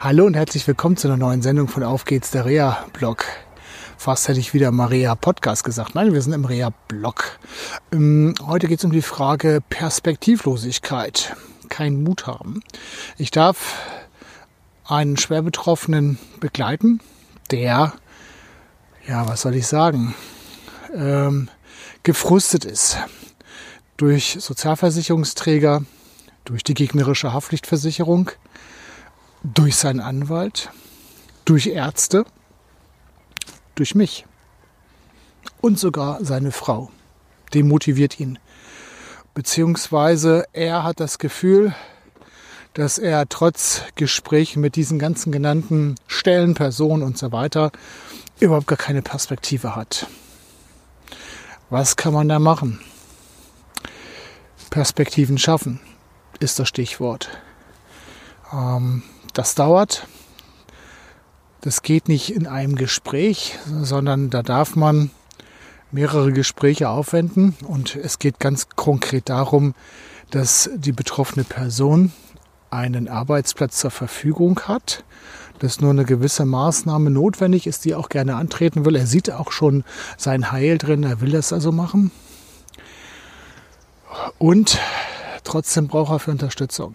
Hallo und herzlich willkommen zu einer neuen Sendung von Auf geht's, der Rea-Blog. Fast hätte ich wieder Maria Podcast gesagt. Nein, wir sind im Rea-Blog. Ähm, heute geht es um die Frage Perspektivlosigkeit. Kein Mut haben. Ich darf einen Schwerbetroffenen begleiten, der, ja, was soll ich sagen, ähm, gefrustet ist durch Sozialversicherungsträger, durch die gegnerische Haftpflichtversicherung, durch seinen Anwalt, durch Ärzte, durch mich und sogar seine Frau. Demotiviert ihn. Beziehungsweise er hat das Gefühl, dass er trotz Gesprächen mit diesen ganzen genannten Stellen, Personen und so weiter überhaupt gar keine Perspektive hat. Was kann man da machen? Perspektiven schaffen ist das Stichwort. Ähm, das dauert. Das geht nicht in einem Gespräch, sondern da darf man mehrere Gespräche aufwenden und es geht ganz konkret darum, dass die betroffene Person einen Arbeitsplatz zur Verfügung hat, dass nur eine gewisse Maßnahme notwendig ist, die er auch gerne antreten will. Er sieht auch schon sein Heil drin, er will das also machen. Und trotzdem braucht er für Unterstützung.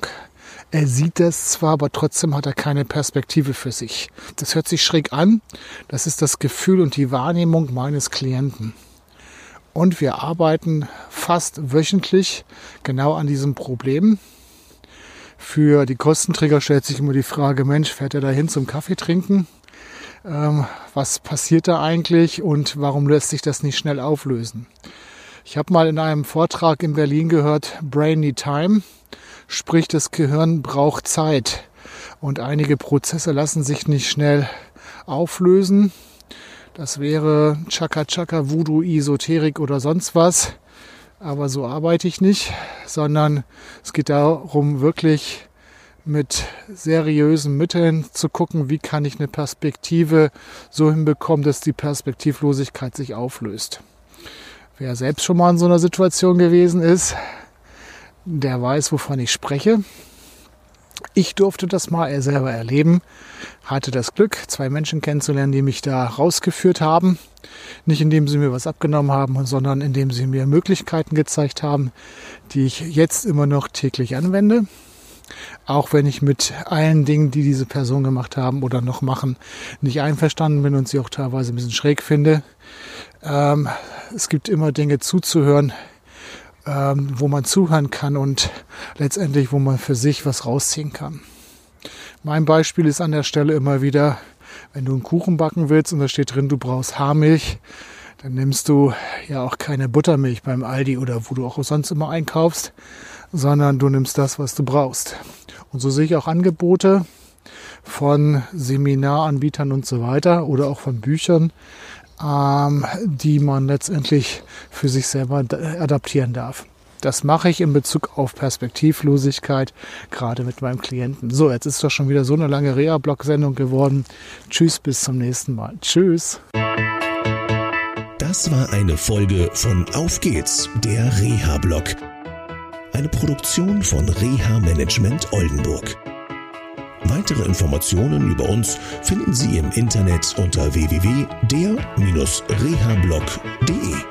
Er sieht das zwar, aber trotzdem hat er keine Perspektive für sich. Das hört sich schräg an. Das ist das Gefühl und die Wahrnehmung meines Klienten. Und wir arbeiten fast wöchentlich genau an diesem Problem. Für die Kostenträger stellt sich immer die Frage, Mensch, fährt er dahin zum Kaffee trinken? Ähm, was passiert da eigentlich und warum lässt sich das nicht schnell auflösen? Ich habe mal in einem Vortrag in Berlin gehört, Brainy Time. Sprich, das Gehirn braucht Zeit und einige Prozesse lassen sich nicht schnell auflösen. Das wäre Chaka Chaka, Voodoo, Esoterik oder sonst was. Aber so arbeite ich nicht, sondern es geht darum, wirklich mit seriösen Mitteln zu gucken, wie kann ich eine Perspektive so hinbekommen, dass die Perspektivlosigkeit sich auflöst. Wer selbst schon mal in so einer Situation gewesen ist, der weiß, wovon ich spreche. Ich durfte das mal selber erleben, hatte das Glück, zwei Menschen kennenzulernen, die mich da rausgeführt haben. Nicht indem sie mir was abgenommen haben, sondern indem sie mir Möglichkeiten gezeigt haben, die ich jetzt immer noch täglich anwende. Auch wenn ich mit allen Dingen, die diese Person gemacht haben oder noch machen, nicht einverstanden bin und sie auch teilweise ein bisschen schräg finde. Ähm, es gibt immer Dinge zuzuhören, ähm, wo man zuhören kann und letztendlich, wo man für sich was rausziehen kann. Mein Beispiel ist an der Stelle immer wieder, wenn du einen Kuchen backen willst und da steht drin, du brauchst Haarmilch, dann nimmst du ja auch keine Buttermilch beim Aldi oder wo du auch sonst immer einkaufst, sondern du nimmst das, was du brauchst. Und so sehe ich auch Angebote von Seminaranbietern und so weiter oder auch von Büchern, ähm, die man letztendlich für sich selber adaptieren darf. Das mache ich in Bezug auf Perspektivlosigkeit, gerade mit meinem Klienten. So, jetzt ist doch schon wieder so eine lange Reha-Blog-Sendung geworden. Tschüss, bis zum nächsten Mal. Tschüss. Das war eine Folge von Auf geht's, der Reha-Blog. Eine Produktion von Reha Management Oldenburg. Weitere Informationen über uns finden Sie im Internet unter www.der-rehablog.de.